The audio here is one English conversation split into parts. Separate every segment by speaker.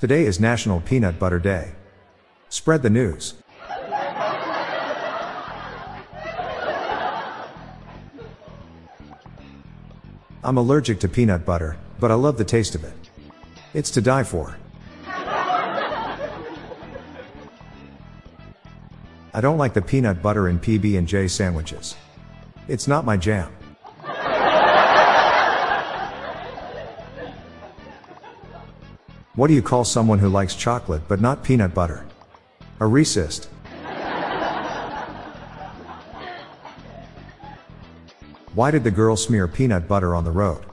Speaker 1: Today is National Peanut Butter Day. Spread the news. I'm allergic to peanut butter, but I love the taste of it. It's to die for. I don't like the peanut butter in PB&J sandwiches. It's not my jam. What do you call someone who likes chocolate but not peanut butter? A racist. Why did the girl smear peanut butter on the road?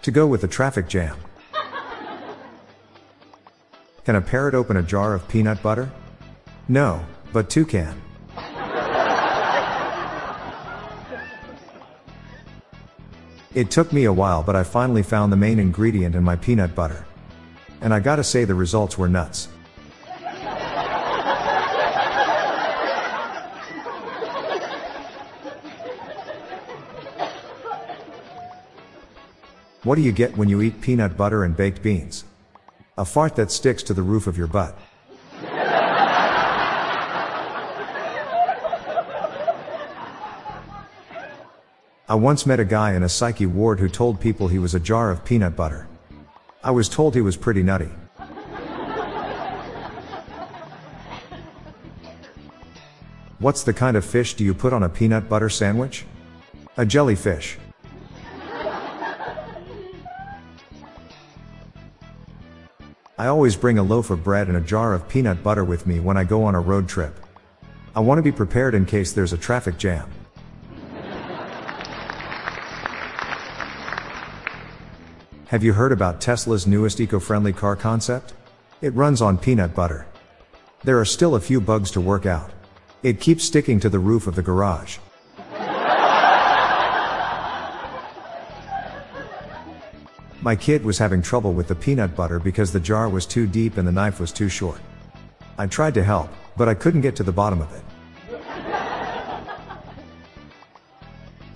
Speaker 1: To go with the traffic jam. Can a parrot open a jar of peanut butter? No, but two can. It took me a while, but I finally found the main ingredient in my peanut butter. And I gotta say, the results were nuts. What do you get when you eat peanut butter and baked beans? A fart that sticks to the roof of your butt. I once met a guy in a psyche ward who told people he was a jar of peanut butter. I was told he was pretty nutty. What's the kind of fish do you put on a peanut butter sandwich? A jellyfish. I always bring a loaf of bread and a jar of peanut butter with me when I go on a road trip. I want to be prepared in case there's a traffic jam. Have you heard about Tesla's newest eco-friendly car concept? It runs on peanut butter. There are still a few bugs to work out. It keeps sticking to the roof of the garage. My kid was having trouble with the peanut butter because the jar was too deep and the knife was too short. I tried to help, but I couldn't get to the bottom of it.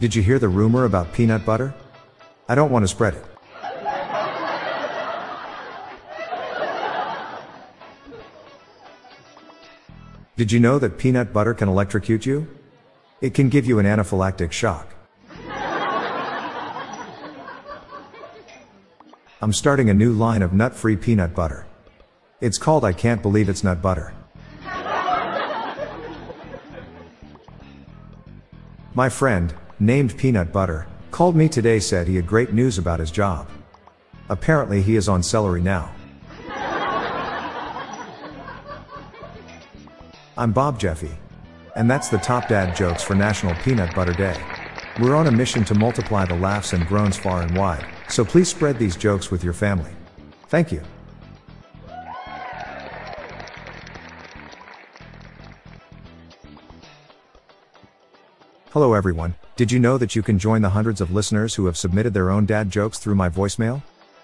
Speaker 1: Did you hear the rumor about peanut butter? I don't want to spread it. Did you know that peanut butter can electrocute you? It can give you an anaphylactic shock. I'm starting a new line of nut free peanut butter. It's called I Can't Believe It's Nut Butter. My friend, named Peanut Butter, called me today said he had great news about his job. Apparently he is on celery now. I'm Bob Jeffy. And that's the top dad jokes for National Peanut Butter Day. We're on a mission to multiply the laughs and groans far and wide, so please spread these jokes with your family. Thank you. Hello everyone, did you know that you can join the hundreds of listeners who have submitted their own dad jokes through my voicemail?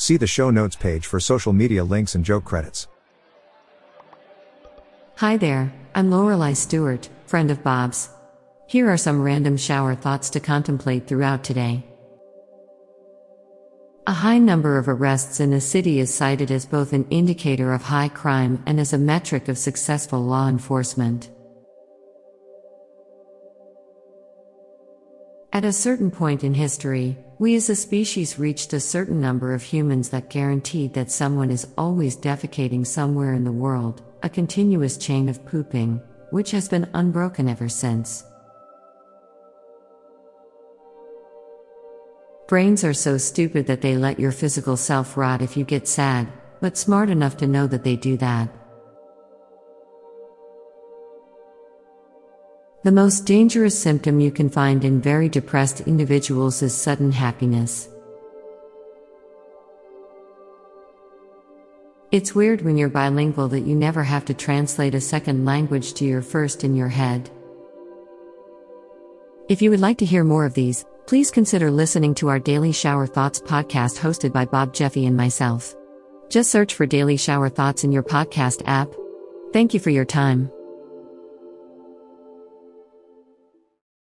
Speaker 1: See the show notes page for social media links and joke credits.
Speaker 2: Hi there, I'm Lorelai Stewart, friend of Bob's. Here are some random shower thoughts to contemplate throughout today. A high number of arrests in a city is cited as both an indicator of high crime and as a metric of successful law enforcement. At a certain point in history, we as a species reached a certain number of humans that guaranteed that someone is always defecating somewhere in the world, a continuous chain of pooping, which has been unbroken ever since. Brains are so stupid that they let your physical self rot if you get sad, but smart enough to know that they do that. The most dangerous symptom you can find in very depressed individuals is sudden happiness. It's weird when you're bilingual that you never have to translate a second language to your first in your head. If you would like to hear more of these, please consider listening to our Daily Shower Thoughts podcast hosted by Bob Jeffy and myself. Just search for Daily Shower Thoughts in your podcast app. Thank you for your time.